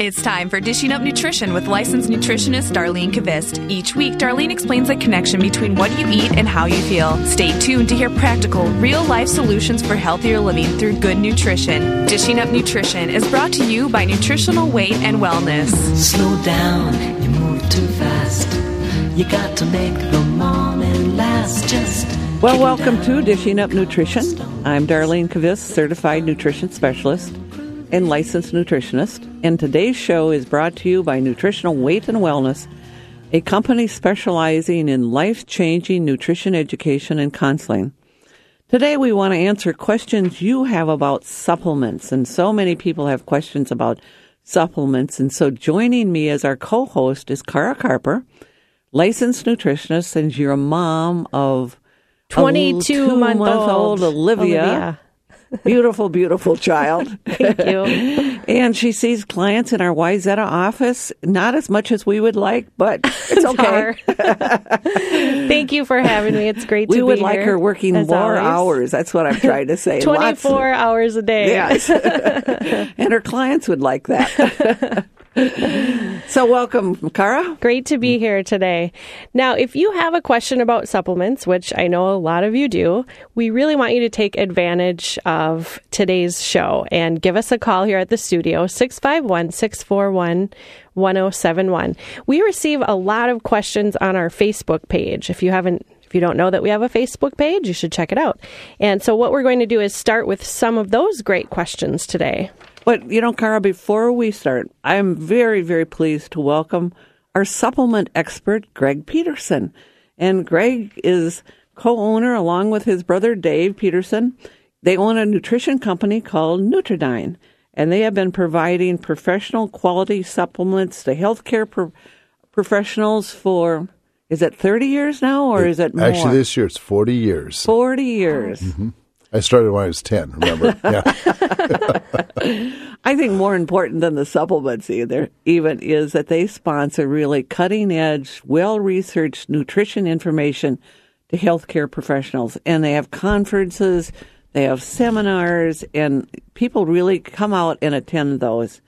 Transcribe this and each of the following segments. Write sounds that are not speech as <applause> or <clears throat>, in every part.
It's time for Dishing Up Nutrition with licensed nutritionist Darlene Kvist. Each week, Darlene explains the connection between what you eat and how you feel. Stay tuned to hear practical, real life solutions for healthier living through good nutrition. Dishing Up Nutrition is brought to you by Nutritional Weight and Wellness. Slow down, you move too fast. You got to make the morning last. Just Well, welcome down. to Dishing Up Nutrition. I'm Darlene Kvist, certified nutrition specialist and licensed nutritionist. And today's show is brought to you by Nutritional Weight and Wellness, a company specializing in life changing nutrition education and counseling. Today, we want to answer questions you have about supplements. And so many people have questions about supplements. And so, joining me as our co host is Cara Carper, licensed nutritionist, and you're a mom of 22 month two-month-old old Olivia. Beautiful, beautiful child. <laughs> Thank you. and she sees clients in our Wayzata office, not as much as we would like, but it's <laughs> okay. <laughs> Thank you for having me. It's great we to would be like her working more always. hours. That's what I'm trying to say. Lots of- 24 hours a day. Yes. and her clients would like that. So, welcome, Cara. Great to be mm. here today. Now, if you have a question about supplements, which I know a lot of you do, we really want you to take advantage of today's show and give us a call here at the studio, 651 641 1071. We receive a lot of questions on our Facebook page. If you haven't if you don't know that we have a Facebook page, you should check it out. And so, what we're going to do is start with some of those great questions today. But, you know, Cara, before we start, I'm very, very pleased to welcome our supplement expert, Greg Peterson. And Greg is co owner, along with his brother Dave Peterson. They own a nutrition company called Nutri-Dyn, and they have been providing professional quality supplements to healthcare pro- professionals for, is it 30 years now, or is it more? Actually, this year it's 40 years. 40 years. Mm-hmm. I started when I was 10, remember? <laughs> Yeah. I think more important than the supplements either even is that they sponsor really cutting edge, well researched nutrition information to healthcare professionals. And they have conferences, they have seminars, and people really come out and attend those.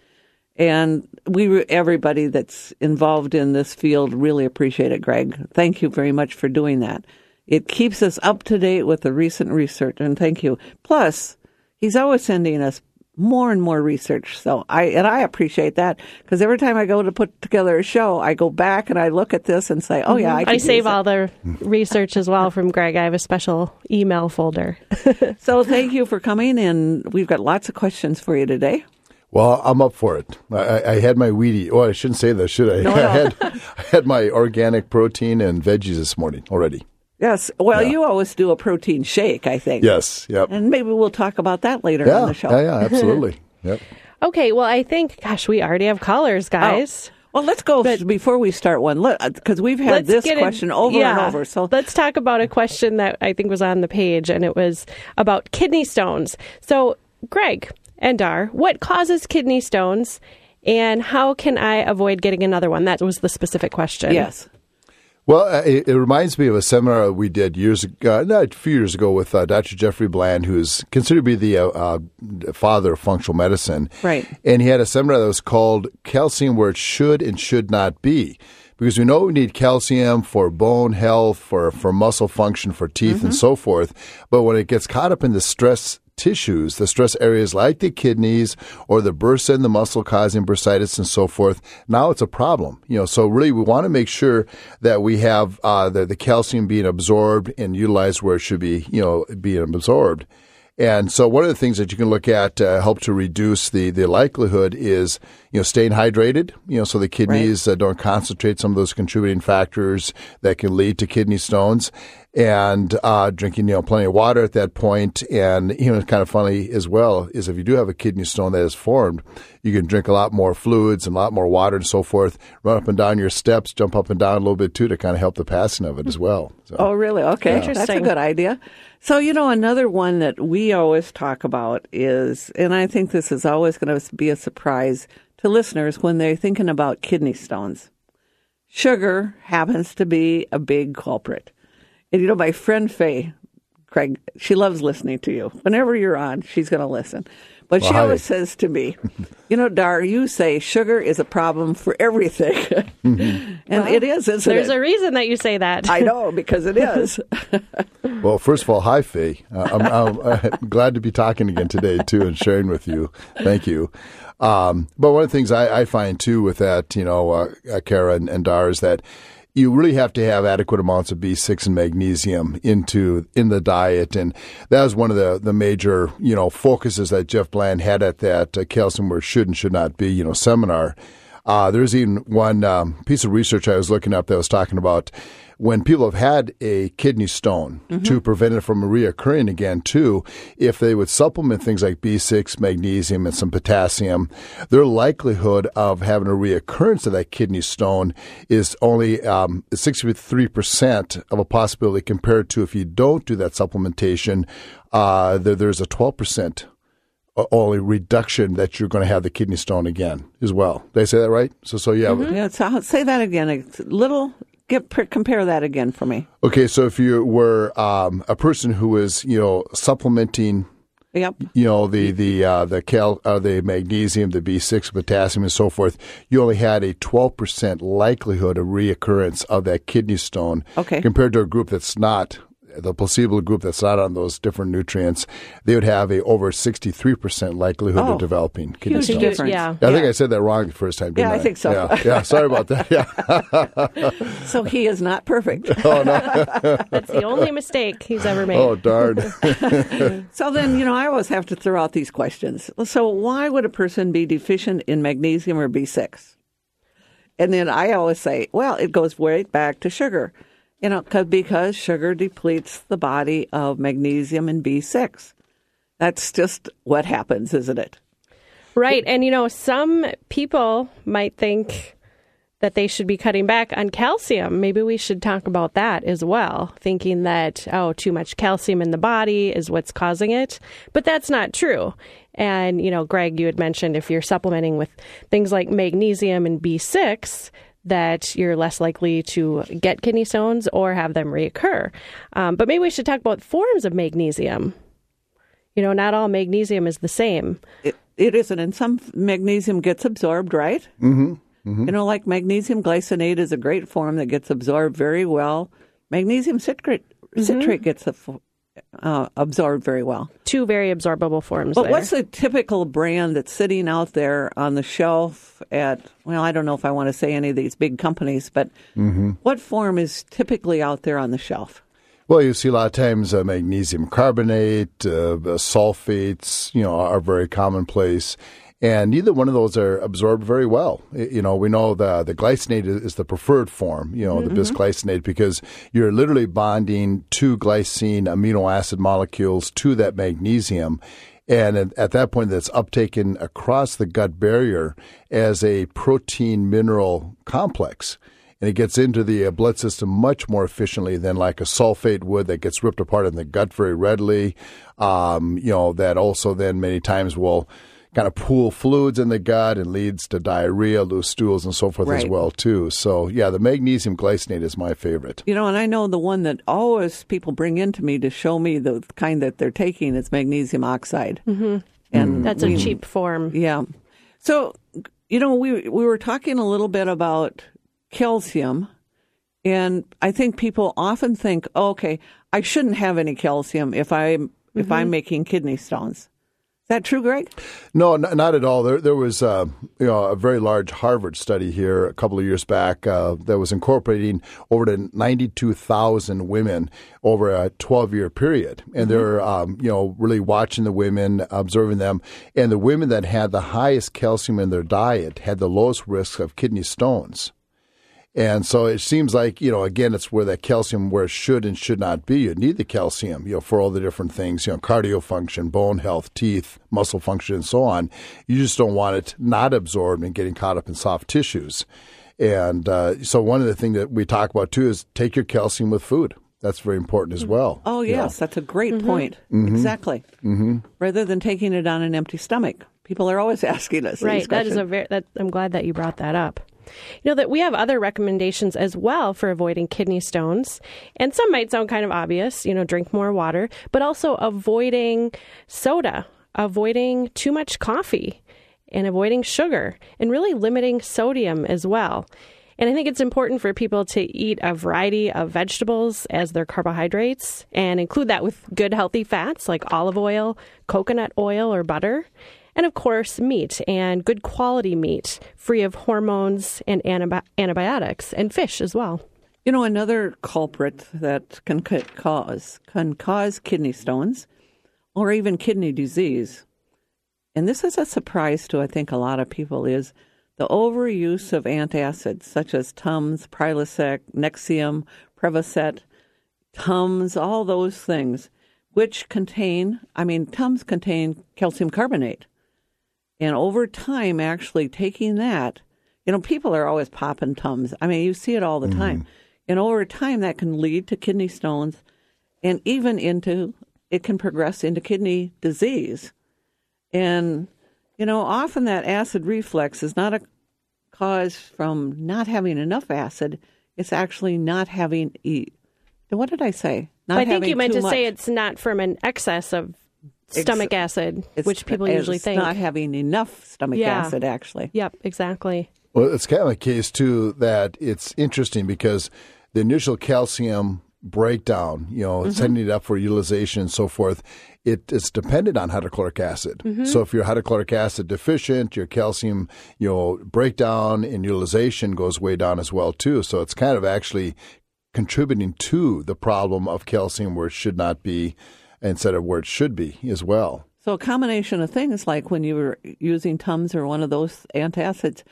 And we, everybody that's involved in this field, really appreciate it, Greg. Thank you very much for doing that. It keeps us up to date with the recent research, and thank you. Plus, he's always sending us more and more research. So I and I appreciate that because every time I go to put together a show, I go back and I look at this and say, "Oh yeah, I, mm-hmm. I save all the research as well from Greg. I have a special email folder. <laughs> So thank you for coming, and we've got lots of questions for you today. Well, I'm up for it. I, I- I had my Wheatie. Oh, I shouldn't say that, should I? No, <laughs> no. I, had, I had my organic protein and veggies this morning already. Yes. Well, Yeah. you always do a protein shake, I think. Yes. Yep. And maybe we'll talk about that later Yeah. on the show. Yeah, yeah, absolutely. <laughs> Yep. Okay, well, I think, gosh, we already have callers, oh. guys. Well, let's go before we start one because we've had this get in- question over and over. So let's talk about a question that I think was on the page, and it was about kidney stones. So, Greg and Dar, what causes kidney stones, and how can I avoid getting another one? That was the specific question. yes, Well, uh, it, it reminds me of a seminar we did years ago, not a few years ago, with uh, Dr. Jeffrey Bland, who's considered to be the uh, uh, father of functional medicine. Right. And he had a seminar that was called "Calcium Where It Should and Should Not Be," because we know we need calcium for bone health, for for muscle function, for teeth, and so forth. But when it gets caught up in the stress tissues, the stress areas like the kidneys or the bursa in the muscle causing bursitis and so forth, now it's a problem. You know, so really we want to make sure that we have uh, the, the calcium being absorbed and utilized where it should be, you know, being absorbed. And so one of the things that you can look at to help to reduce the, the likelihood is, you know, staying hydrated, you know, so the kidneys uh, don't concentrate some of those contributing factors that can lead to kidney stones and uh, drinking, you know, plenty of water at that point. And, you know, it's kind of funny as well is if you do have a kidney stone that is formed, you can drink a lot more fluids and a lot more water and so forth, run up and down your steps, jump up and down a little bit too to kind of help the passing of it as well. So. Oh, really? Okay. That's a good idea. So, you know, another one that we always talk about is, and I think this is always going to be a surprise to listeners when they're thinking about kidney stones. Sugar happens to be a big culprit. And, you know, my friend Faye, Craig, she loves listening to you. Whenever you're on, she's going to listen. But Well, she hi. always says to me, <laughs> you know, Dar, you say sugar is a problem for everything. <laughs> and it is, isn't There's it? a reason that you say that. I know, because it is. <laughs> Well, first of all, hi, Faye. Uh, I'm, I'm, I'm glad to be talking again today, too, and sharing with you. Thank you. Um, but one of the things I, I find, too, with that, you know, uh, uh, Kara and, and Dar, is that you really have to have adequate amounts of B6 and magnesium into in the diet, and that was one of the the major you know focuses that Jeff Bland had at that uh, calcium where should and should not be you know seminar. Uh, there's even one um, piece of research I was looking up that was talking about when people have had a kidney stone to prevent it from reoccurring again, too, if they would supplement things like B6, magnesium, and some potassium, their likelihood of having a reoccurrence of that kidney stone is only um, 63% of a possibility compared to if you don't do that supplementation, uh, there, there's a 12% only reduction that you're going to have the kidney stone again as well. Did I say that right? So, so yeah. yeah, so say that again. A little, get, compare that again for me. Okay, so if you were um, a person who was, you know, supplementing, Yep. you know, the the uh, the cal, uh, the magnesium, the B six, potassium, and so forth, you only had a twelve percent likelihood of reoccurrence of that kidney stone. Okay. Compared to a group that's not. The placebo group that's not on those different nutrients, they would have a over sixty three percent likelihood Oh, of developing kidney huge stone. difference. Yeah. I think I said that wrong the first time. Didn't Yeah, I think so. Yeah, yeah. Sorry about that. Yeah. <laughs> So he is not perfect. <laughs> Oh, no. <laughs> that's the only mistake he's ever made. Oh darn. So then, you know, I always have to throw out these questions. So why would a person be deficient in magnesium or B6? And then I always say, well, it goes right back to sugar. You know, 'cause- because sugar depletes the body of magnesium and B6. That's just what happens, isn't it? Right. And, you know, some people might think that they should be cutting back on calcium. Maybe we should talk about that as well, thinking that, oh, too much calcium in the body is what's causing it. But that's not true. And, you know, Greg, you had mentioned if you're supplementing with things like magnesium and B6, that you're less likely to get kidney stones or have them reoccur. Um, but maybe we should talk about forms of magnesium. You know, not all magnesium is the same. It, it isn't. And some magnesium gets absorbed, right? Mm-hmm. You know, like magnesium glycinate is a great form that gets absorbed very well. Magnesium citrate, citrate gets a, uh, absorbed very well. two very absorbable forms. But there. what's the typical brand that's sitting out there on the shelf at, well, I don't know if I want to say any of these big companies, but what form is typically out there on the shelf? Well, you see a lot of times uh, magnesium carbonate, uh, uh, sulfates, you know, are very commonplace. And neither one of those are absorbed very well. You know, we know the the glycinate is the preferred form, you know, the bisglycinate, because you're literally bonding two glycine amino acid molecules to that magnesium. And at, at that point, that's uptaken across the gut barrier as a protein mineral complex and it gets into the uh, blood system much more efficiently than like a sulfate would that gets ripped apart in the gut very readily. Um, you know, that also then many times will kind of pool fluids in the gut and leads to diarrhea, loose stools, and so forth as well too. So yeah, the magnesium glycinate is my favorite. You know, and I know the one that always people bring into me to show me the kind that they're taking is magnesium oxide. Mm-hmm. And That's a cheap form. Yeah. So, you know, we we were talking a little bit about calcium, and I think people often think, oh, okay, I shouldn't have any calcium if I'm if I'm making kidney stones. Is that true, Greg? No, n- not at all. There, there was uh, you know a very large Harvard study here a couple of years back uh, that was incorporating over to ninety-two thousand women over a twelve-year period, and they're um, you know really watching the women, observing them, and the women that had the highest calcium in their diet had the lowest risk of kidney stones. And so it seems like, you know, again, it's where that calcium where it should and should not be. You need the calcium, you know, for all the different things, you know, cardio function, bone health, teeth, muscle function, and so on. You just don't want it not absorbed and getting caught up in soft tissues. And uh, so one of the things that we talk about too is take your calcium with food. That's very important as well. Oh, you know. yes, that's a great point. Exactly. Mm-hmm. Rather than taking it on an empty stomach, people are always <laughs> asking us. Right. That is a very. That, I'm glad that you brought that up. You know that we have other recommendations as well for avoiding kidney stones, and some might sound kind of obvious. You know, drink more water, but also avoiding soda. avoiding too much coffee and avoiding sugar and really limiting sodium as well. And I think it's important for people to eat a variety of vegetables as their carbohydrates and include that with good healthy fats like olive oil, coconut oil, or butter. And of course, meat and good quality meat, free of hormones and antibi- antibiotics, and fish as well. You know, another culprit that can cause can cause kidney stones or even kidney disease, and this is a surprise to I think a lot of people, is the overuse of antacids such as Tums, Prilosec, Nexium, Prevacid, Tums, all those things, which contain, I mean, Tums contain calcium carbonate. And over time, actually taking that, you know, people are always popping Tums. I mean, you see it all the mm-hmm. time. And over time, that can lead to kidney stones and even into, it can progress into kidney disease. And, you know, often that acid reflux is not a cause from not having enough acid. It's actually not having, e- what did I say? Not I think you meant too to say it's not from an excess of stomach acid, It's- which people it's usually think. not having enough stomach Yeah. acid, actually. Yep, exactly. Well, it's kind of a case too that it's interesting because the initial calcium breakdown, you know, mm-hmm. setting it up for utilization and so forth, it is dependent on hydrochloric acid. Mm-hmm. So if you're hydrochloric acid deficient, your calcium, you know, breakdown and utilization goes way down as well too. So it's kind of actually contributing to the problem of calcium where it should not be instead of where it should be as well. So a combination of things like when you were using Tums or one of those antacids,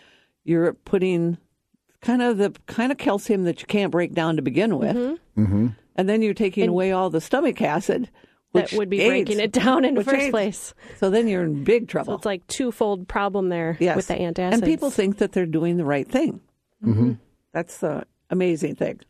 you're putting kind of the kind of calcium that you can't break down to begin with, mm-hmm. and then you're taking away all the stomach acid, which That would be aids- breaking it down in the first aids. place. So then you're in big trouble. So it's like twofold problem there yes. with the antacids. and people think that they're doing the right thing. Mm-hmm. That's the amazing thing.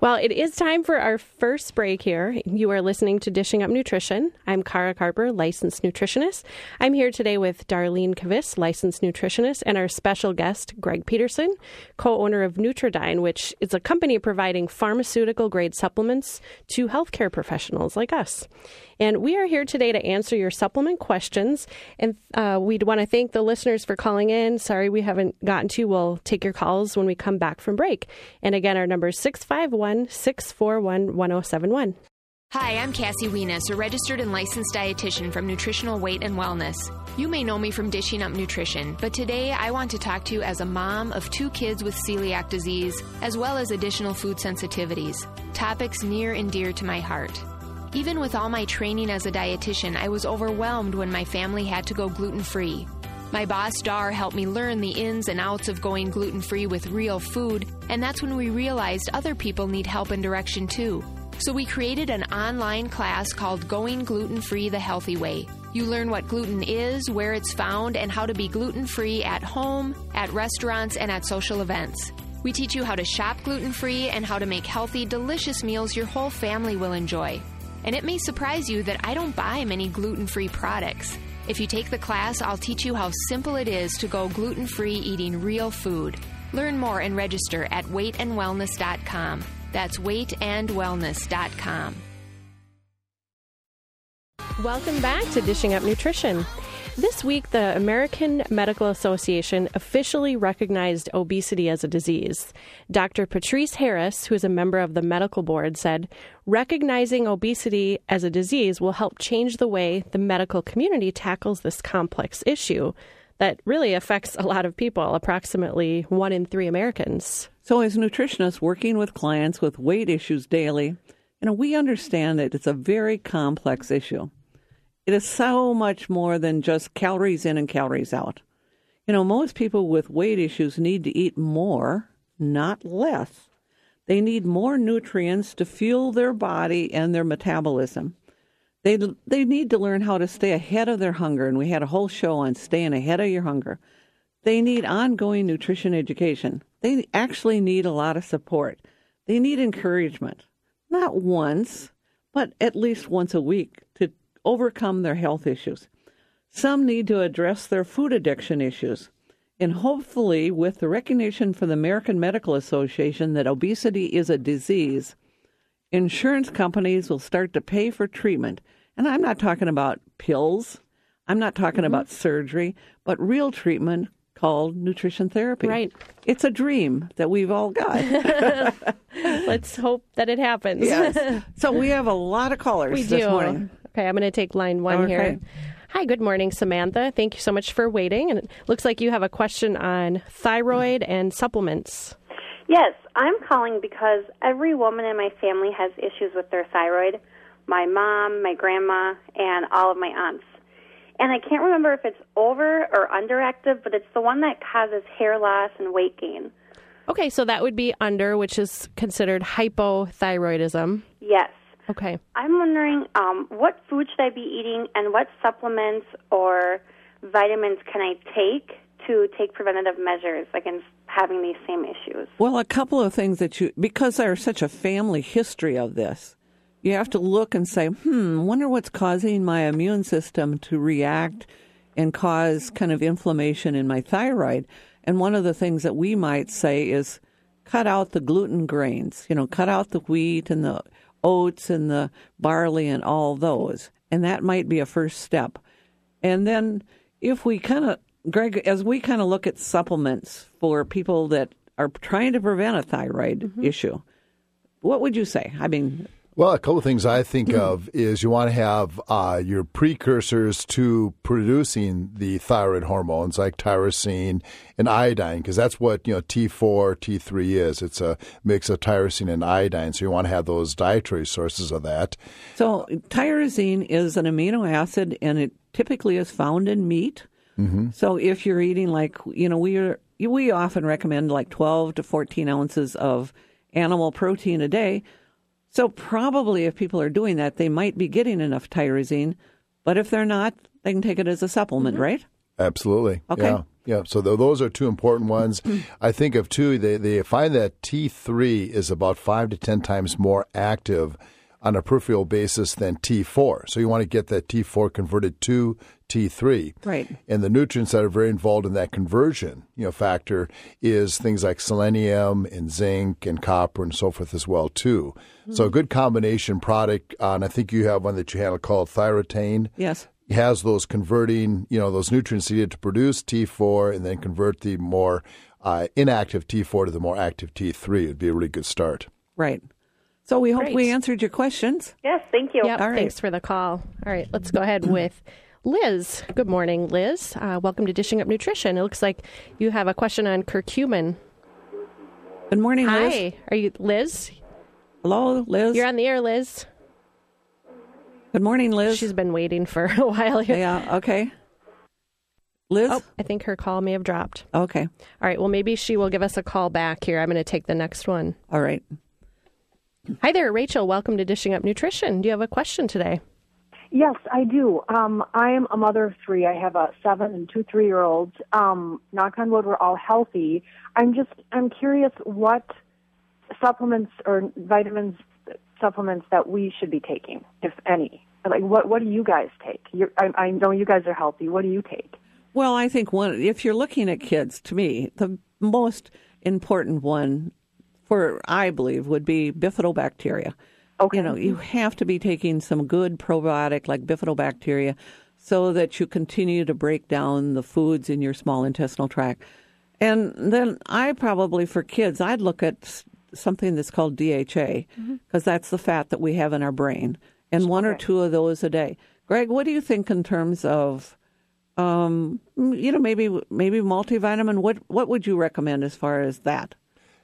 Well, it is time for our first break here. You are listening to Dishing Up Nutrition. I'm Cara Carper, licensed nutritionist. I'm here today with Darlene Kvist, licensed nutritionist, and our special guest, Greg Peterson, co owner of Nutri-Dyn, which is a company providing pharmaceutical grade supplements to healthcare professionals like us. And we are here today to answer your supplement questions. And uh, we'd want to thank the listeners for calling in. Sorry we haven't gotten to. We'll take your calls when we come back from break. And again, our number is 651 641 1071. Hi, I'm Cassie Weness, a registered and licensed dietitian from Nutritional Weight and Wellness. You may know me from Dishing Up Nutrition, but today I want to talk to you as a mom of two kids with celiac disease, as well as additional food sensitivities, topics near and dear to my heart. Even with all my training as a dietitian, I was overwhelmed when my family had to go gluten free. My boss, Dar, helped me learn the ins and outs of going gluten free with real food, and that's when we realized other people need help and direction too. So we created an online class called Going Gluten Free the Healthy Way. You learn what gluten is, where it's found, and how to be gluten free at home, at restaurants, and at social events. We teach you how to shop gluten free and how to make healthy, delicious meals your whole family will enjoy. And it may surprise you that I don't buy many gluten free products. If you take the class, I'll teach you how simple it is to go gluten free eating real food. Learn more and register at weightandwellness.com. That's weightandwellness.com. Welcome back to Dishing Up Nutrition. This week, the American Medical Association officially recognized obesity as a disease. Dr. Patrice Harris, who is a member of the medical board, said recognizing obesity as a disease will help change the way the medical community tackles this complex issue that really affects a lot of people, approximately one in three Americans. So, as nutritionists working with clients with weight issues daily, you know, we understand that it's a very complex issue. It is so much more than just calories in and calories out. You know, most people with weight issues need to eat more, not less. They need more nutrients to fuel their body and their metabolism. They they need to learn how to stay ahead of their hunger, and we had a whole show on staying ahead of your hunger. They need ongoing nutrition education. They actually need a lot of support. They need encouragement, not once, but at least once a week to overcome their health issues. Some need to address their food addiction issues. And hopefully, with the recognition from the American Medical Association that obesity is a disease, insurance companies will start to pay for treatment. And I'm not talking about pills, I'm not talking mm-hmm. about surgery, but real treatment called nutrition therapy. Right. It's a dream that we've all got. <laughs> <laughs> Let's hope that it happens. yes. <laughs> So we have a lot of callers we this do. morning. Okay, I'm going to take line one here. Hi, good morning, Samantha. Thank you so much for waiting. And it looks like you have a question on thyroid and supplements. Yes, I'm calling because every woman in my family has issues with their thyroid. My mom, my grandma, and all of my aunts. And I can't remember if it's over or underactive, but it's the one that causes hair loss and weight gain. Okay, so that would be under, which is considered hypothyroidism. Yes. Okay. I'm wondering um, what food should I be eating and what supplements or vitamins can I take to take preventative measures against having these same issues? Well, a couple of things that you, because there's such a family history of this, you have to look and say, hmm, wonder what's causing my immune system to react and cause kind of inflammation in my thyroid. And one of the things that we might say is cut out the gluten grains, you know, cut out the wheat and the oats and the barley and all those. And that might be a first step. And then if we kind of, Greg, as we kind of look at supplements for people that are trying to prevent a thyroid mm-hmm. issue, what would you say? I mean, Well, a couple of things I think of is you want to have uh, your precursors to producing the thyroid hormones like tyrosine and iodine, because that's what you know T4, T3 is. It's a mix of tyrosine and iodine, so you want to have those dietary sources of that. so tyrosine is an amino acid and it typically is found in meat. Mm-hmm. So if you're eating like, you know, we are, we often recommend like 12 to 14 ounces of animal protein a day. So probably if people are doing that, they might be getting enough tyrosine. But if they're not, they can take it as a supplement, mm-hmm. right? Absolutely. Okay. Yeah. Yeah. So th- those are two important ones. <clears throat> I think of two. They they find that T three is about five to ten times more active on a peripheral basis than T four. So you want to get that T four converted to T three. Right. And the nutrients that are very involved in that conversion, you know, factor is things like selenium and zinc and copper and so forth as well too. So a good combination product. Uh, and I think you have one that you handle called Thyrotane Yes. has those converting, you know, those nutrients needed to produce T4 and then convert the more uh, inactive T4 to the more active T3 It'd be a really good start. Right. So we hope Great. we answered your questions. Yes, thank you. Yep. All right. Thanks for the call. All right, let's go ahead with Liz. Good morning, Liz. Uh, welcome to Dishing Up Nutrition. It looks like you have a question on curcumin. Good morning, Liz. Hi, are you Liz? Hello, Liz. You're on the air, Liz. Good morning, Liz. She's been waiting for <laughs> a while here. yeah. Okay. Liz. Oh, I think her call may have dropped. Okay. All right, well, maybe she will give us a call back here. I'm going to take the next one. All right. Hi there, Rachel. Welcome to Dishing Up Nutrition. Do you have a question today? Yes, I do. Um, I am a mother of three. I have a seven and two three year olds. Um, knock on wood, we're all healthy. I'm just I'm curious what supplements or vitamins supplements that we should be taking, if any. Like what what do you guys take? You're, I, I know you guys are healthy. What do you take? Well, I think one, if you're looking at kids, to me, the most important one for, I believe, would be bifidobacteria. Okay. You know, you have to be taking some good probiotic like bifidobacteria so that you continue to break down the foods in your small intestinal tract. And then I probably, for kids, I'd look at something that's called DHA because that's the fat that we have in our brain, and one or two of those a day. Greg, what do you think in terms of um, you know, maybe maybe multivitamin. What what would you recommend as far as that?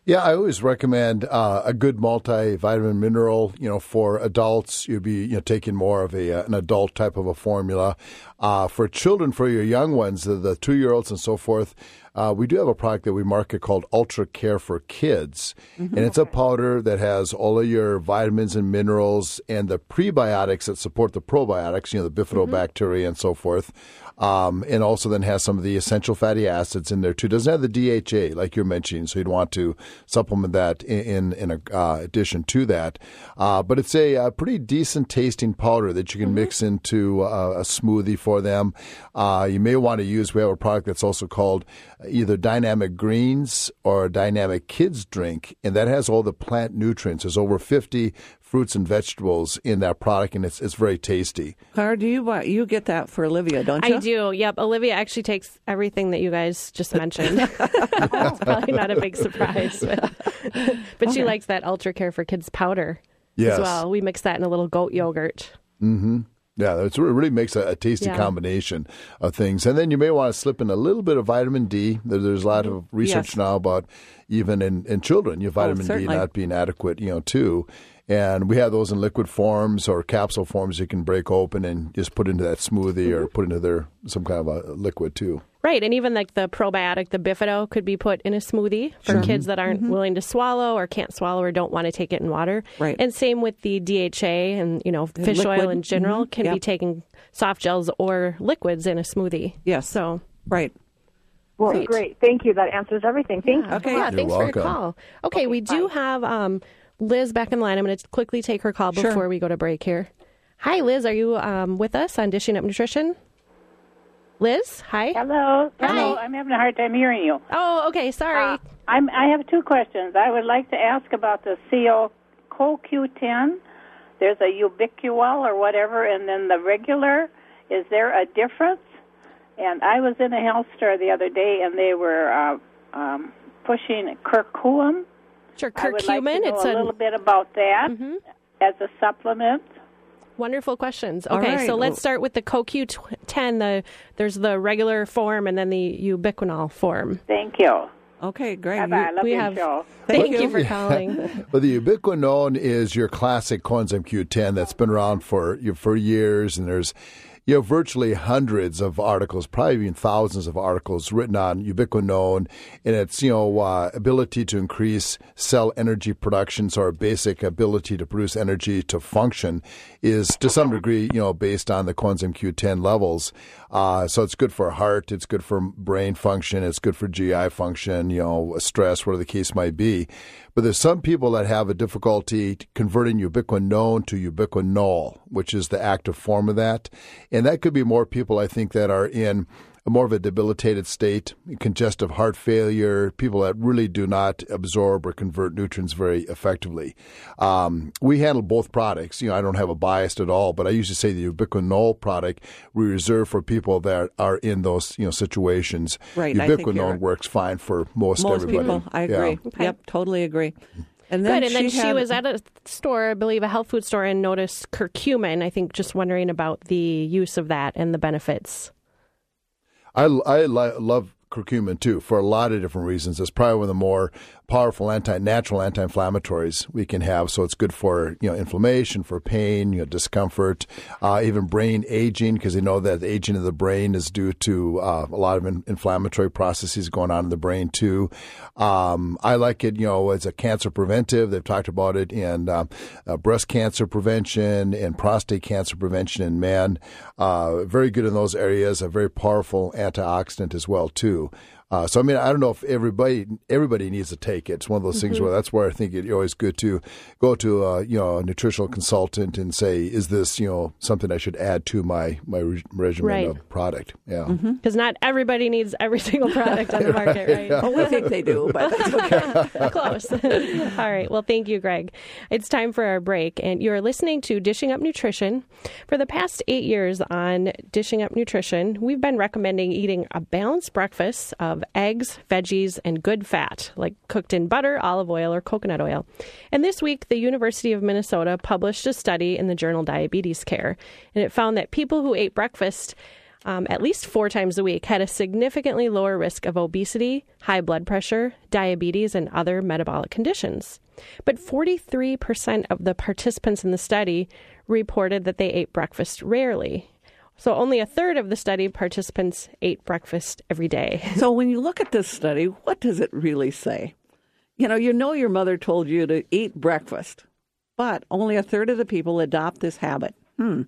Yeah, I always recommend uh, a good multivitamin mineral. You know, for adults, you'd be you know taking more of a uh, an adult type of a formula. Uh, for children, for your young ones, the, the two year olds and so forth, uh, we do have a product that we market called Ultra Care for Kids, and it's a powder that has all of your vitamins and minerals and the prebiotics that support the probiotics. You know, the bifidobacteria and so forth. Um, and also then has some of the essential fatty acids in there too. Doesn't have the DHA like you're mentioning, so you'd want to supplement that in in, in a, uh, addition to that. Uh, but it's a, uh pretty decent tasting powder that you can mix into uh, a smoothie, for them. Uh, you may want to use, we have a product that's also called either Dynamic Greens or Dynamic Kids Drink, and that has all the plant nutrients. There's over 50 fruits and vegetables in that product, and it's, it's very tasty. Cara, do you buy, you get that for Olivia, don't you? I do. Yep. Olivia actually takes everything that you guys just <laughs> mentioned. <laughs> it's probably not a big surprise, but, <laughs> but she likes that Ultra Care for Kids powder Yes. as well. We mix that in a little goat yogurt. Hmm. Yeah, it really makes a, a tasty Yeah. combination of things. And then you may want to slip in a little bit of vitamin D. There, there's a lot of research Yes. now about even in, in children, your vitamin D not being adequate, you know, too. And we have those in liquid forms or capsule forms you can break open and just put into that smoothie or put into their some kind of a liquid too. Right, and even like the probiotic, the Bifido, could be put in a smoothie for kids that aren't willing to swallow or can't swallow or don't want to take it in water. Right. and same with the DHA and you know fish oil in general Mhm. can be taken soft gels or liquids in a smoothie. Yes. So Right. Well, Great. great. Thank you. That answers everything. Thank you. Okay. yeah, You're thanks for your call. Okay, we do have um, Liz back in the line. I'm going to quickly take her call Sure. before we go to break here. Hi, Liz. Are you um, with us on Dishing Up Nutrition? Liz, hi. Hello. Hi. Hello. I'm having a hard time hearing you. Oh, okay. Sorry. Uh, I'm, I have two questions. I would like to ask about the CO CoQ10. There's a ubiquitol or whatever, and then the regular. Is there a difference? And I was in a health store the other day, and they were uh, um, pushing curcumin. Sure. I would like Curcumin. to know it's a a little bit about that Mhm. as a supplement. Wonderful questions. Okay, right. so let's start with the CoQ10. The there's the regular form and then the ubiquinol form. Thank you. Okay, great. Bye bye. I love we your have- show. Thank Thank, you. you. for calling. <laughs> <laughs> But the ubiquinone is your classic coenzyme Q10 that's been around for for years, and there's you know virtually hundreds of articles, probably even thousands of articles written on ubiquinone and its you know uh, ability to increase cell energy production, so our basic ability to produce energy to function is to some degree you know based on the coenzyme Q10 levels. Uh, so it's good for heart, it's good for brain function, it's good for GI function, you know, stress, whatever the case might be. But there's some people that have a difficulty converting ubiquinone to ubiquinol, which is the active form of that. And that could be more people, I think, that are in more of a debilitated state, congestive heart failure, people that really do not absorb or convert nutrients very effectively. Um, we handle both products. You know, I don't have a bias at all, but I usually say the ubiquinol product we reserve for people that are in those you know situations. Right, I think you're Ubiquinone right. works fine for most, Most everybody. people, I Yeah. agree. Yep, totally agree. And Good. And then she had- was at a store, I believe, a health food store, and noticed curcumin. I think just wondering about the use of that and the benefits. I, I li- love curcumin too for a lot of different reasons. It's probably one of the more powerful anti natural anti-inflammatories we can have. So it's good for you know inflammation, for pain, you know discomfort, uh, even brain aging because they know that the aging of the brain is due to uh, a lot of in- inflammatory processes going on in the brain too. Um, I like it, you know, as a cancer preventive. They've talked about it in uh, uh, breast cancer prevention and prostate cancer prevention in men. Uh, very good in those areas. A very powerful antioxidant as well too. Uh, so I mean, I don't know if everybody everybody needs to take it. It's one of those things mm-hmm. where that's where I think it's always good to go to a, you know a nutritional consultant and say, is this you know something I should add to my my re- regimen Right. of product? Yeah. Mm-hmm. Because not everybody needs every <laughs> single product on the market, <laughs> right? Oh, we think they do, but that's okay. <laughs> Close. All right. Well, thank you, Greg. It's time for our break, and you're listening to Dishing Up Nutrition. For the past eight years on Dishing Up Nutrition, we've been recommending eating a balanced breakfast of eggs, veggies, and good fat, like cooked in butter, olive oil, or coconut oil. And this week, the University of Minnesota published a study in the journal Diabetes Care, and it found that people who ate breakfast um, at least four times a week had a significantly lower risk of obesity, high blood pressure, diabetes, and other metabolic conditions. But 43% of the participants in the study reported that they ate breakfast rarely. So only a third of the study participants ate breakfast every day. <laughs> So when you look at this study, what does it really say? You know, you know your mother told you to eat breakfast, but only a third of the people adopt this habit. Hmm.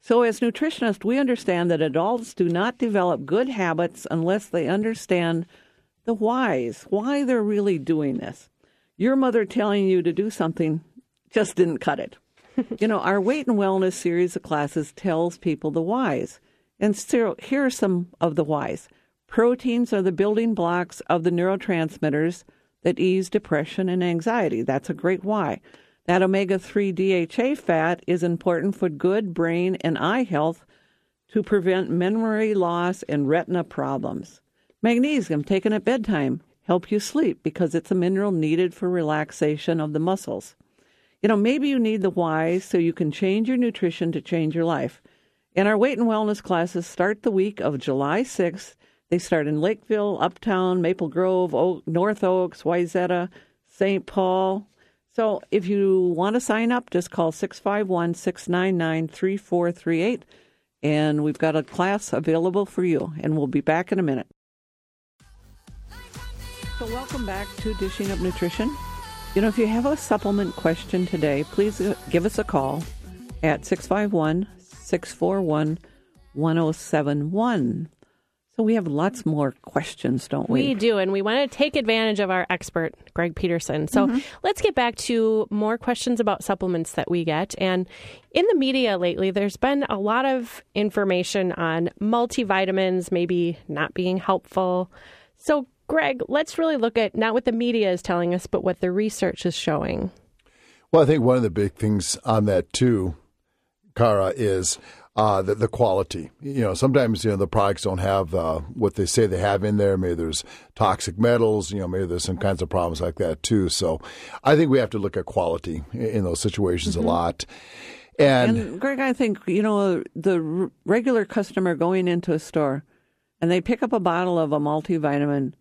So as nutritionists, we understand that adults do not develop good habits unless they understand the whys, why they're really doing this. Your mother telling you to do something just didn't cut it. <laughs> you know, our weight and wellness series of classes tells people the whys. And so here are some of the whys. Proteins are the building blocks of the neurotransmitters that ease depression and anxiety. That's a great why. That omega 3 DHA fat is important for good brain and eye health to prevent memory loss and retina problems. Magnesium taken at bedtime help you sleep because it's a mineral needed for relaxation of the muscles. You know, maybe you need the why so you can change your nutrition to change your life. And our weight and wellness classes start the week of July 6th. They start in Lakeville, Uptown, Maple Grove, Oak, North Oaks, Wayzata, St. Paul. So if you want to sign up, just call 651 699 3438. And we've got a class available for you. And we'll be back in a minute. So, welcome back to Dishing Up Nutrition. You know, if you have a supplement question today, please uh, give us a call at 651 641 1071. So we have lots more questions, don't we? We do, and we want to take advantage of our expert, Greg Peterson. So mm-hmm. let's get back to more questions about supplements that we get. And in the media lately, there's been a lot of information on multivitamins maybe not being helpful. So, Greg, let's really look at not what the media is telling us, but what the research is showing. Well, I think one of the big things on that, too, Kara, is uh, the, the quality. You know, sometimes you know the products don't have uh, what they say they have in there. Maybe there's toxic metals. You know, maybe there's some kinds of problems like that too. So, I think we have to look at quality in those situations mm-hmm. a lot. And, and, Greg, I think you know the regular customer going into a store and they pick up a bottle of a multivitamin.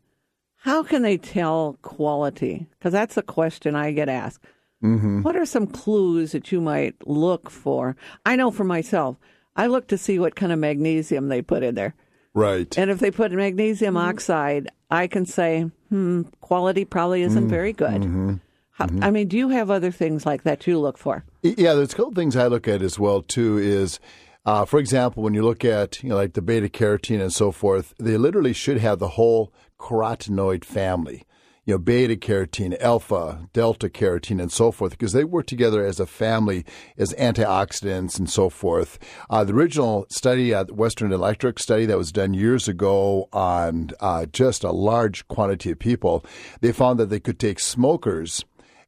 How can they tell quality? Because that's a question I get asked. Mm-hmm. What are some clues that you might look for? I know for myself, I look to see what kind of magnesium they put in there. Right. And if they put magnesium mm-hmm. oxide, I can say, hmm, quality probably isn't mm-hmm. very good. Mm-hmm. How, I mean, do you have other things like that you look for? Yeah, there's a couple things I look at as well too. Is uh, for example, when you look at you know like the beta carotene and so forth, they literally should have the whole carotenoid family you know, beta carotene, alpha, delta carotene, and so forth, because they work together as a family as antioxidants and so forth. Uh, the original study, uh, Western Electric study that was done years ago on uh, just a large quantity of people, they found that they could take smokers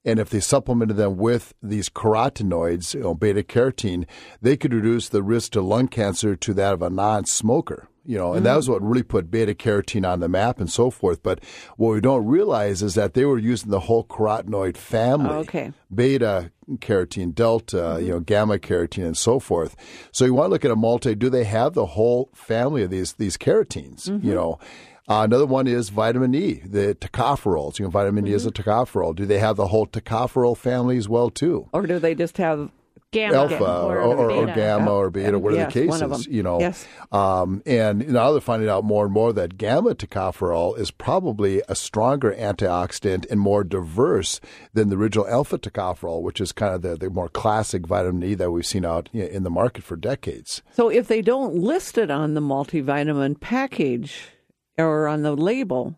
and if they supplemented them with these carotenoids, you know, beta carotene, they could reduce the risk to lung cancer to that of a non smoker you know, and mm-hmm. that was what really put beta carotene on the map and so forth. But what we don't realize is that they were using the whole carotenoid family. Oh, okay. Beta carotene, delta, mm-hmm. you know, gamma carotene, and so forth. So you want to look at a multi. Do they have the whole family of these these carotenes? Mm-hmm. You know. Uh, another one is vitamin E, the tocopherols. You know, vitamin. E is a mm-hmm. tocopherol. Do they have the whole tocopherol family as well too? Or do they just have gamma alpha or, or, or, gamma or beta, whatever yes, the case is, you know. Yes. Um, and now they're finding out more and more that gamma tocopherol is probably a stronger antioxidant and more diverse than the original alpha tocopherol, which is kind of the, the more classic vitamin E that we've seen out in the market for decades. So if they don't list it on the multivitamin package or on the label,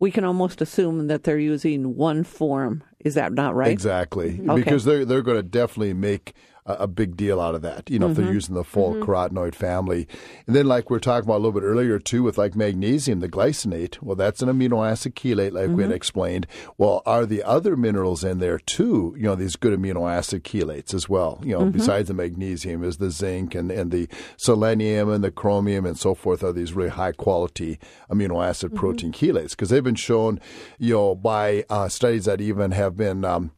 we can almost assume that they're using one form. Is that not right? Exactly, mm-hmm. okay. because they're they're going to definitely make a, big deal out of that. You know, mm-hmm. if they're mm-hmm. using the full mm-hmm. carotenoid family, and then like we are talking about a little bit earlier too, with like magnesium, the glycinate. Well, that's an amino acid chelate, like we had mm-hmm. explained. Well, are the other minerals in there too? You know, these good amino acid chelates as well. You know, mm-hmm. besides the magnesium, is the zinc and and the selenium and the chromium and so forth. Are these really high quality amino acid protein chelates? Because they've been shown, you know, by uh, studies that even have been um,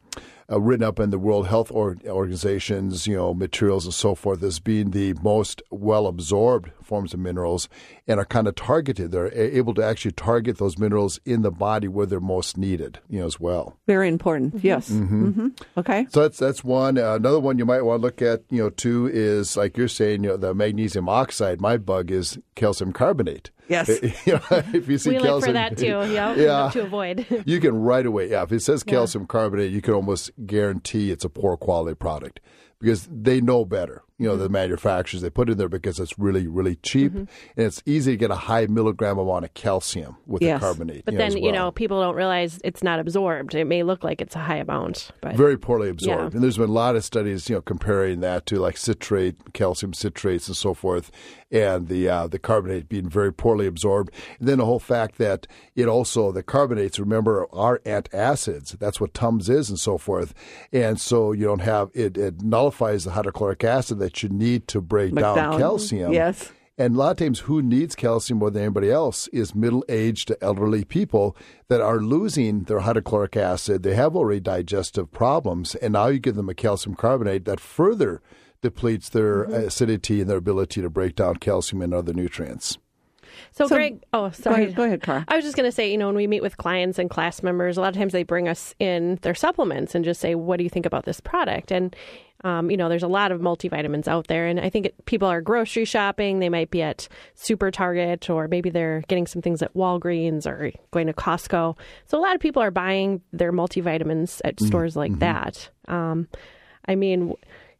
uh, written up in the World Health Organization's you know materials and so forth as being the most well absorbed forms of minerals and are kind of targeted. They're able to actually target those minerals in the body where they're most needed, you know, as well. Very important. Mm-hmm. Yes. Mm-hmm. Mm-hmm. Okay. So that's that's one. Uh, another one you might want to look at, you know, too, is like you're saying, you know, the magnesium oxide. My bug is calcium carbonate. Yes. <laughs> you know, <laughs> if you see we calcium, look for that too. <laughs> Yep. yeah. To avoid. you can right away. Yeah. If it says calcium yeah. carbonate, you can almost guarantee it's a poor quality product because they know better. You know, the manufacturers, they put it in there because it's really, really cheap and it's easy to get a high milligram amount of calcium with Yes. the carbonate. But you know, then, as you know, people don't realize it's not absorbed. It may look like it's a high amount, but very poorly absorbed. Yeah. And there's been a lot of studies, you know, comparing that to like citrate, calcium citrates, and so forth, and the uh, the carbonate being very poorly absorbed. And then the whole fact that it also the carbonates, remember, are antacids. That's what Tums is, and so forth. And so you don't have it. It nullifies the hydrochloric acid that you need to break Break down, down, calcium. yes. And a lot of times, who needs calcium more than anybody else is middle aged to elderly people that are losing their hydrochloric acid. They have already digestive problems, and now you give them a calcium carbonate that further depletes their Mm-hmm. acidity and their ability to break down calcium and other nutrients. So, So- Greg, oh, sorry. ahead- go ahead, Carl. I was just going to say, you know, when we meet with clients and class members, a lot of times they bring us in their supplements and just say, "What do you think about this product?" And um, you know, there's a lot of multivitamins out there, and I think it, people are grocery shopping. They might be at Super Target, or maybe they're getting some things at Walgreens or going to Costco. So a lot of people are buying their multivitamins at stores like that. Um, I mean.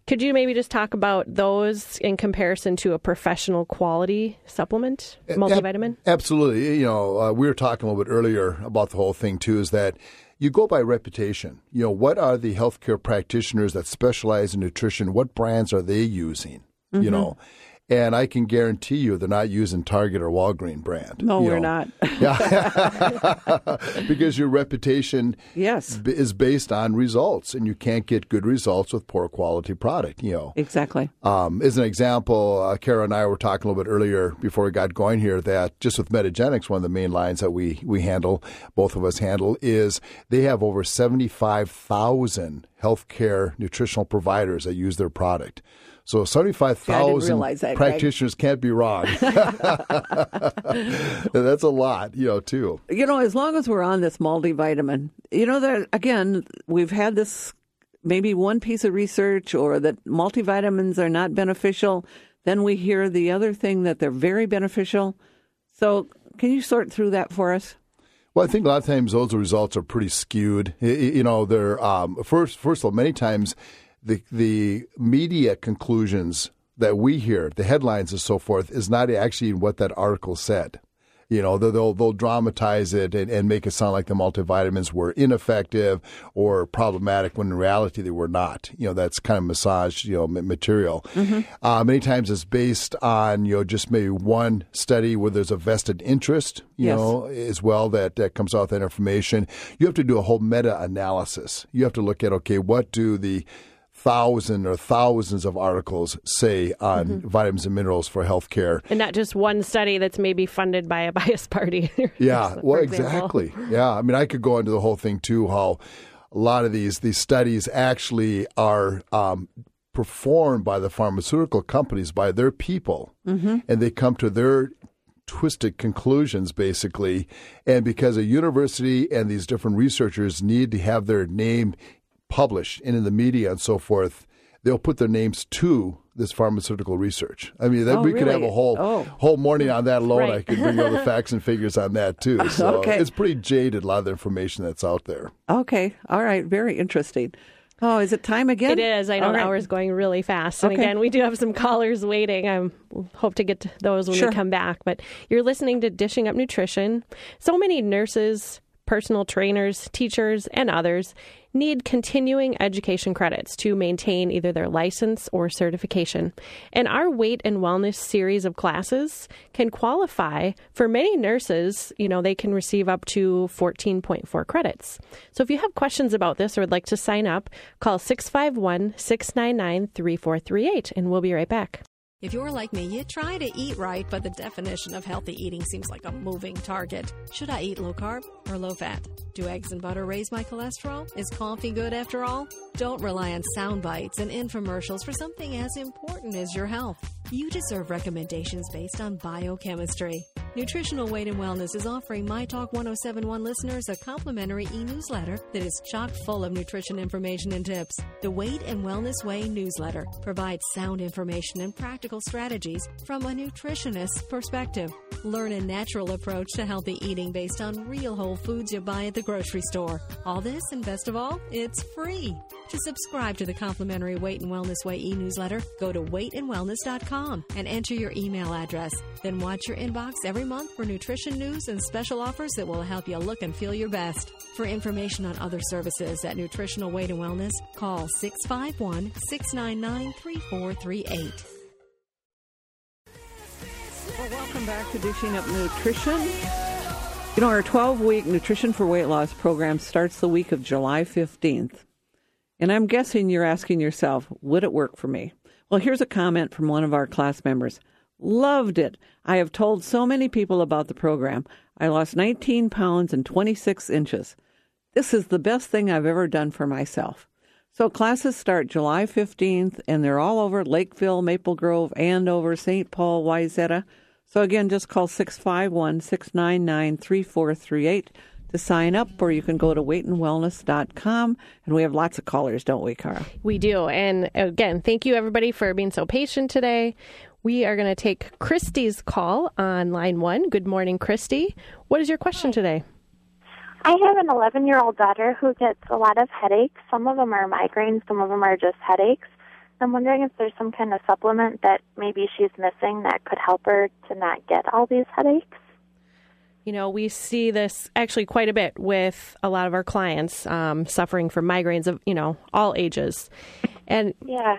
Could you maybe just talk about those in comparison to a professional quality supplement, multivitamin? Ab- absolutely. You know, uh, we were talking a little bit earlier about the whole thing too. Is that you go by reputation. You know, what are the healthcare practitioners that specialize in nutrition? What brands are they using? Mm-hmm. You know. And I can guarantee you they're not using Target or Walgreen brand. No, we're know. not. <laughs> <laughs> because your reputation Yes. b- is based on results, and you can't get good results with poor quality product. You know, Exactly. um, as an example, uh, Cara and I were talking a little bit earlier before we got going here that just with Metagenics, one of the main lines that we, we handle, both of us handle, is they have over 75,000 healthcare nutritional providers that use their product. So 75,000 realize that, Greg. practitioners can't be wrong. <laughs> <laughs> That's a lot, you know, too. You know, as long as we're on this multivitamin, you know, that again, we've had this maybe one piece of research or that multivitamins are not beneficial. Then we hear the other thing that they're very beneficial. So, can you sort through that for us? Well, I think a lot of times those results are pretty skewed. You know, they're um, first. First of all, many times the the media conclusions that we hear, the headlines and so forth, is not actually what that article said. You know, they'll they'll, dramatize it and, and make it sound like the multivitamins were ineffective or problematic when in reality they were not. You know, that's kind of massaged, you know, ma- material. Uh, many times it's based on you know just maybe one study where there's a vested interest. You Yes. know, as well that, that comes out with that information. You have to do a whole meta analysis. You have to look at okay, what do the thousand or thousands of articles say on Mm-hmm. vitamins and minerals for healthcare? and not just one study that's maybe funded by a <laughs> biased party. <laughs> Yeah, well, exactly. Yeah, I mean, I could go into the whole thing too. How a lot of these these studies actually are um, performed by the pharmaceutical companies by their people, Mm-hmm. and they come to their twisted conclusions basically and because a university and these different researchers need to have their name published and in the media and so forth they'll put their names to this pharmaceutical research i mean that Oh, we could have a whole Oh. whole morning on that alone i could bring all the <laughs> facts and figures on that too <laughs> so Okay. it's pretty jaded a lot of the information that's out there Okay. All right. Very interesting. Oh, is it time again? It is. I know All the right. hour's going really fast. And Okay. again, we do have some callers waiting. I hope to get to those when Sure. we come back. But you're listening to Dishing Up Nutrition. So many nurses, personal trainers, teachers, and others need continuing education credits to maintain either their license or certification. And our weight and wellness series of classes can qualify for many nurses, you know, they can receive up to 14.4 credits. So if you have questions about this or would like to sign up, call 651 699 3438 and we'll be right back. If you're like me, you try to eat right, but the definition of healthy eating seems like a moving target. Should I eat low carb or low fat? Do eggs and butter raise my cholesterol? Is coffee good after all? Don't rely on sound bites and infomercials for something as important as your health. You deserve recommendations based on biochemistry. Nutritional Weight and Wellness is offering My Talk 1071 listeners a complimentary e newsletter that is chock full of nutrition information and tips. The Weight and Wellness Way newsletter provides sound information and practical strategies from a nutritionist's perspective. Learn a natural approach to healthy eating based on real whole foods you buy at the grocery store. All this, and best of all, it's free. To subscribe to the complimentary Weight and Wellness Way e newsletter, go to weightandwellness.com and enter your email address. Then watch your inbox every month for nutrition news and special offers that will help you look and feel your best. For information on other services at Nutritional Weight and Wellness, call 651 699 3438. Well, welcome back to Dishing Up Nutrition. You know, our 12 week Nutrition for Weight Loss program starts the week of July 15th. And I'm guessing you're asking yourself, would it work for me? Well, here's a comment from one of our class members. Loved it. I have told so many people about the program. I lost 19 pounds and 26 inches. This is the best thing I've ever done for myself. So classes start July 15th, and they're all over Lakeville, Maple Grove, Andover, St. Paul, Wayzata. So again, just call 651 699 3438 to sign up, or you can go to weightandwellness.com. And we have lots of callers, don't we, Cara? We do. And again, thank you everybody for being so patient today. We are going to take Christy's call on line one. Good morning, Christy. What is your question today? I have an 11 year old daughter who gets a lot of headaches. Some of them are migraines, some of them are just headaches. I'm wondering if there's some kind of supplement that maybe she's missing that could help her to not get all these headaches. You know, we see this actually quite a bit with a lot of our clients um, suffering from migraines of, you know, all ages. And yeah.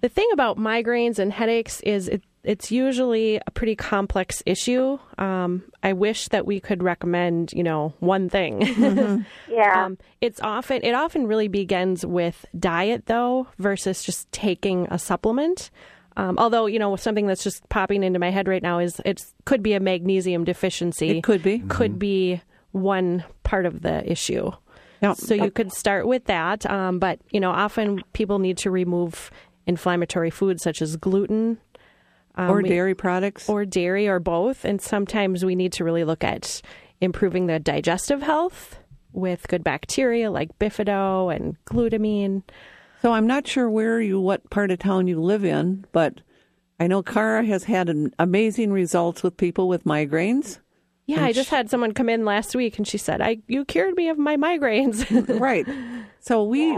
The thing about migraines and headaches is it, it's usually a pretty complex issue. Um, I wish that we could recommend, you know, one thing. Mm-hmm. <laughs> Yeah. um, it's often it often really begins with diet though, versus just taking a supplement. Um, although you know something that's just popping into my head right now is it could be a magnesium deficiency. It could be. Could be one part of the issue. Yep. So you could start with that, um, but you know often people need to remove inflammatory foods such as gluten. Um, or we- dairy products. or dairy or both. And sometimes we need to really look at improving the digestive health with good bacteria like bifido and glutamine. So I'm not sure where you, what part of town you live in, but I know Cara has had an amazing results with people with migraines. Yeah, I just had someone come in last week and she said, "I you cured me of my migraines." <laughs> right. So we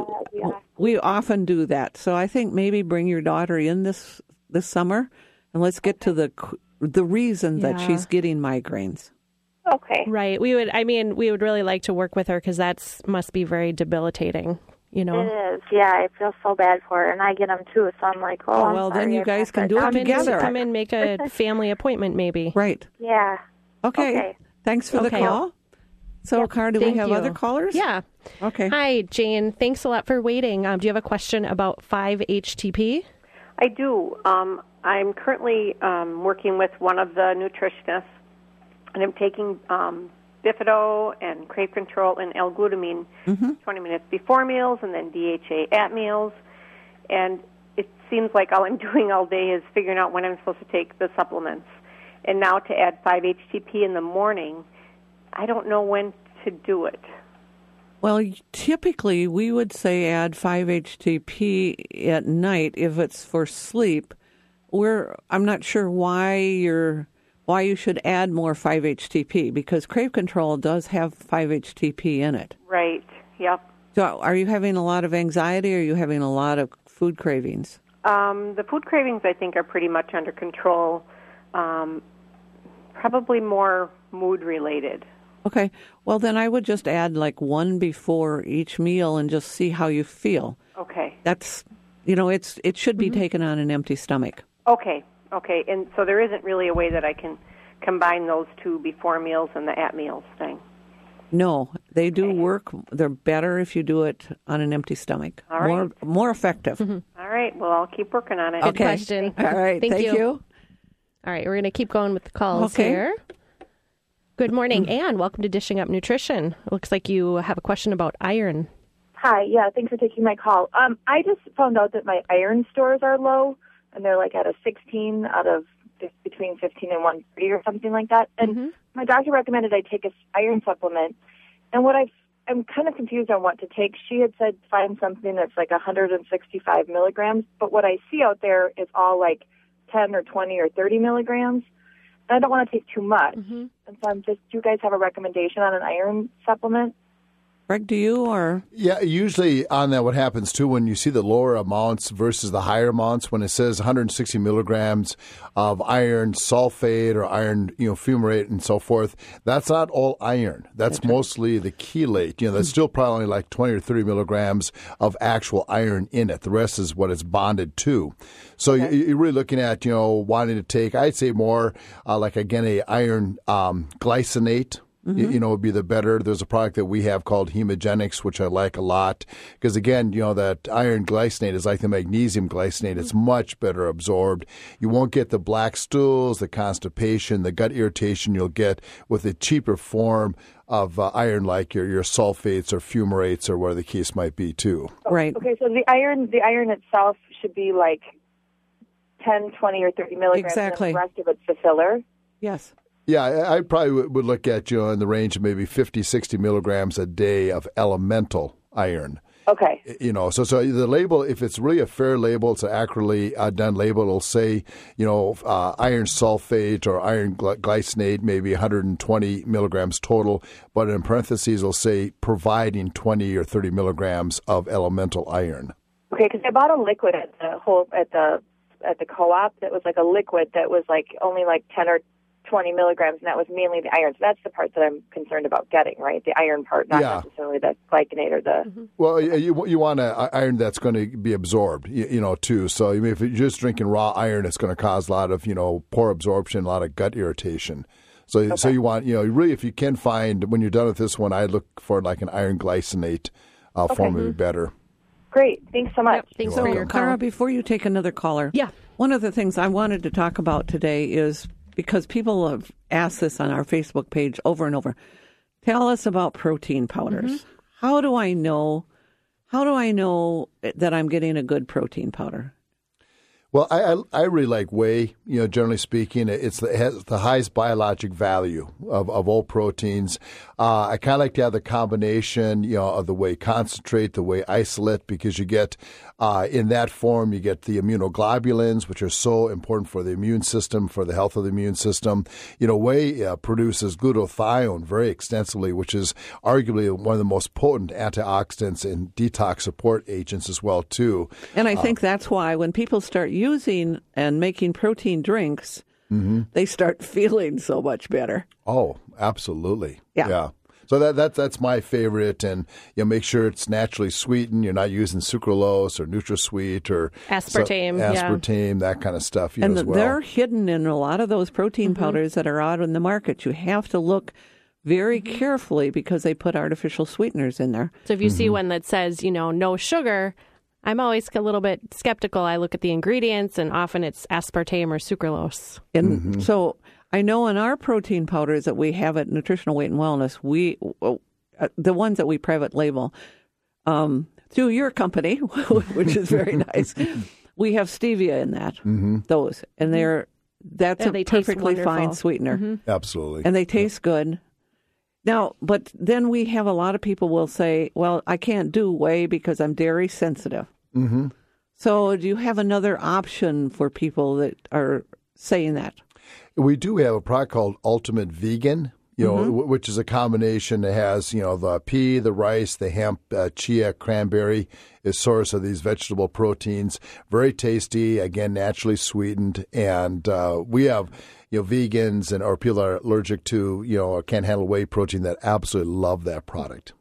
we often do that. So I think maybe bring your daughter in this this summer, and let's get to the the reason that she's getting migraines. Okay. Right. We would I mean, we would really like to work with her cuz that's must be very debilitating, you know. It is. Yeah, I feel so bad for her, and I get them too. So I'm like, oh, Oh, I'm well, then sorry you guys can do it down. Come in, together. come in, make a <laughs> family appointment maybe. Right. Yeah. Okay. Okay. Thanks for the Okay. call. So, Cara, do we have you. other callers? Yeah. Okay. Hi, Jane. Thanks a lot for waiting. Um, do you have a question about 5-HTP? I do. Um, I'm currently um, working with one of the nutritionists, and I'm taking um, Bifido and Crave Control and L-glutamine 20 minutes before meals, and then DHA at meals. And it seems like all I'm <laughs> doing all day is figuring out when I'm supposed to take the supplements. And now to add 5-HTP in the morning, I don't know when to do it. Well, typically we would say add 5-HTP at night if it's for sleep. We're I'm not sure why you're why you should add more 5-HTP because Crave Control does have 5-HTP in it. Right. Yep. So, are you having a lot of anxiety? Or are you having a lot of food cravings? Um, the food cravings, I think, are pretty much under control. Um, probably more mood related. Okay. Well, then I would just add like one before each meal and just see how you feel. Okay. That's you know, it's it should be mm-hmm. taken on an empty stomach. Okay. Okay. And so there isn't really a way that I can combine those two before meals and the at meals thing. No, they do work. They're better if you do it on an empty stomach. All right. More more effective. Mm-hmm. All right. Well, I'll keep working on it. Good question. All right. Thank, Thank, you. All right, we're going to keep going with the calls Okay. here. Good morning, Anne. Welcome to Dishing Up Nutrition. It looks like you have a question about iron. Hi, yeah, thanks for taking my call. Um, I just found out that my iron stores are low, and they're like at a 16 out of fif- between 15 and 130 or something like that. And my doctor recommended I take a s- iron supplement. And what I've, I'm kind of confused on what to take. She had said find something that's like 165 milligrams, but what I see out there is all like 10 or 20 or 30 milligrams. I don't want to take too much. Mm-hmm. And so I'm just. Do you guys have a recommendation on an iron supplement? Greg, do you or Yeah, usually on that, what happens too when you see the lower amounts versus the higher amounts, when it says 160 milligrams of iron sulfate or iron, you know, fumarate and so forth, that's not all iron. That's mostly the chelate. You know, that's still probably like 20 or 30 milligrams of actual iron in it. The rest is what it's bonded to. So you you're really looking at, you know, wanting to take, I'd say more uh, like again a iron um, glycinate you, you know, would be the better. There's a product that we have called Hemagenics, which I like a lot because again, you know, that iron glycinate is like the magnesium glycinate. It's much better absorbed. You won't get the black stools, the constipation, the gut irritation you'll get with a cheaper form of uh, iron, like your your sulfates or fumarates or whatever the case might be, too. right? Okay, so the iron, the iron itself should be like 10, 20, or 30 milligrams. Exactly. And the rest of it's the filler. Yes. Yeah, I probably would look at you in the range of maybe 50, 60 milligrams a day of elemental iron. Okay. You know, so so the label, if it's really a fair label, it's an accurately uh, done label. It'll say, you know, uh, iron sulfate or iron gly- glycinate, maybe 120 milligrams total, but in parentheses, it'll say providing 20 or 30 milligrams of elemental iron. Okay, because I bought a liquid at the whole at the at the co-op that was like a liquid that was like only like 10 or 20 milligrams, and that was mainly the iron. So that's the part that I'm concerned about getting, right? The iron part, not Yeah. necessarily the glycinate or the. Well, you you, you want a iron that's going to be absorbed, you, you know, too. So I mean, if you're just drinking raw iron, it's going to cause a lot of you know poor absorption, a lot of gut irritation. So so you want you know really if you can find when you're done with this one, I look for like an iron glycinate uh, form would be better. Great. Thanks so much. Thanks So, for your call. Cara, before you take another caller, Yeah. one of the things I wanted to talk about today is because people have asked this on our Facebook page over and over. Tell us about protein powders. Mm-hmm. How do I know? How do I know that I'm getting a good protein powder? Well, I, I I really like whey. You know, generally speaking, it's the, it has the highest biologic value of, of all proteins. Uh, I kind of like to have the combination, you know, of the whey concentrate, the whey isolate, because you get uh, in that form you get the immunoglobulins, which are so important for the immune system, for the health of the immune system. You know, whey uh, produces glutathione very extensively, which is arguably one of the most potent antioxidants and detox support agents as well, too. And I think that's why when people start using and making protein drinks, they start <laughs> feeling so much better. Oh, absolutely. Yeah. So that that that's my favorite, and you know, make sure it's naturally sweetened. You're not using sucralose or NutraSweet or Aspartame, yeah. aspartame, that kind of stuff. You and know, as well. they're hidden in a lot of those protein powders that are out in the market. You have to look very carefully because they put artificial sweeteners in there. So if you Mm-hmm. see one that says, you know, no sugar, I'm always a little bit skeptical. I look at the ingredients, and often it's aspartame or sucralose. And Mm-hmm. so I know in our protein powders that we have at Nutritional Weight and Wellness, we uh, the ones that we private label um, through your company, <laughs> which is very <laughs> nice. We have stevia in that. Mm-hmm. Those and they're that's Yeah, a they perfectly fine wonderful. sweetener. absolutely. and they taste good. Now, but then we have a lot of people will say, "Well, I can't do whey because I'm dairy sensitive." Mm-hmm. So, do you have another option for people that are saying that? We do have a product called Ultimate Vegan, you know, Mm-hmm. which is a combination that has, you know, the pea, the rice, the hemp, uh, chia, cranberry is source of these vegetable proteins. Very tasty, again, naturally sweetened, and uh, we have. You know, vegans and or people are allergic to, you know, or can't handle whey protein that absolutely love that product.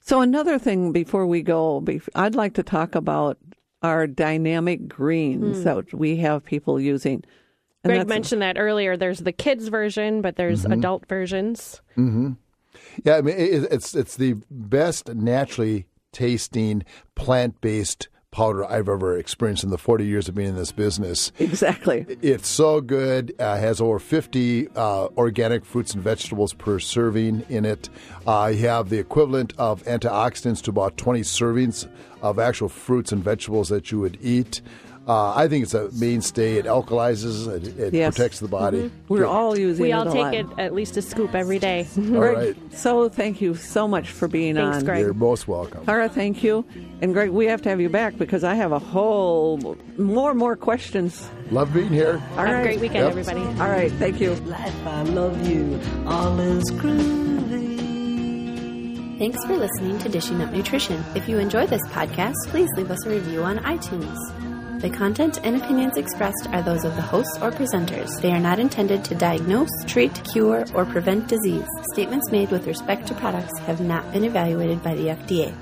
So, another thing before we go, I'd like to talk about our dynamic greens that we have people using. And Greg that's- mentioned that earlier. There's the kids version, but there's Mm-hmm. adult versions. Yeah, I mean, it, it's it's the best naturally tasting plant based powder I've ever experienced in the 40 years of being in this business. exactly. It's so good. Uh, has over 50 uh, organic fruits and vegetables per serving in it. Uh, you have the equivalent of antioxidants to about 20 servings of actual fruits and vegetables that you would eat. Uh, I think it's a mainstay. It alkalizes. It, it Yes. protects the body. Mhm. We're all using We it all a take lot. it at least a scoop every day. <laughs> All right. So thank you so much for being Thanks, on. Greg. You're most welcome. Tara, thank you. And Greg, we have to have you back because I have a whole more and more questions. Love being here. All Have right. a great weekend, Yep. everybody. All right. Thank you. Life, I love you. All is groovy. Thanks for listening to Dishing Up Nutrition. If you enjoy this podcast, please leave us a review on iTunes. The content and opinions expressed are those of the hosts or presenters. They are not intended to diagnose, treat, cure, or prevent disease. Statements made with respect to products have not been evaluated by the FDA.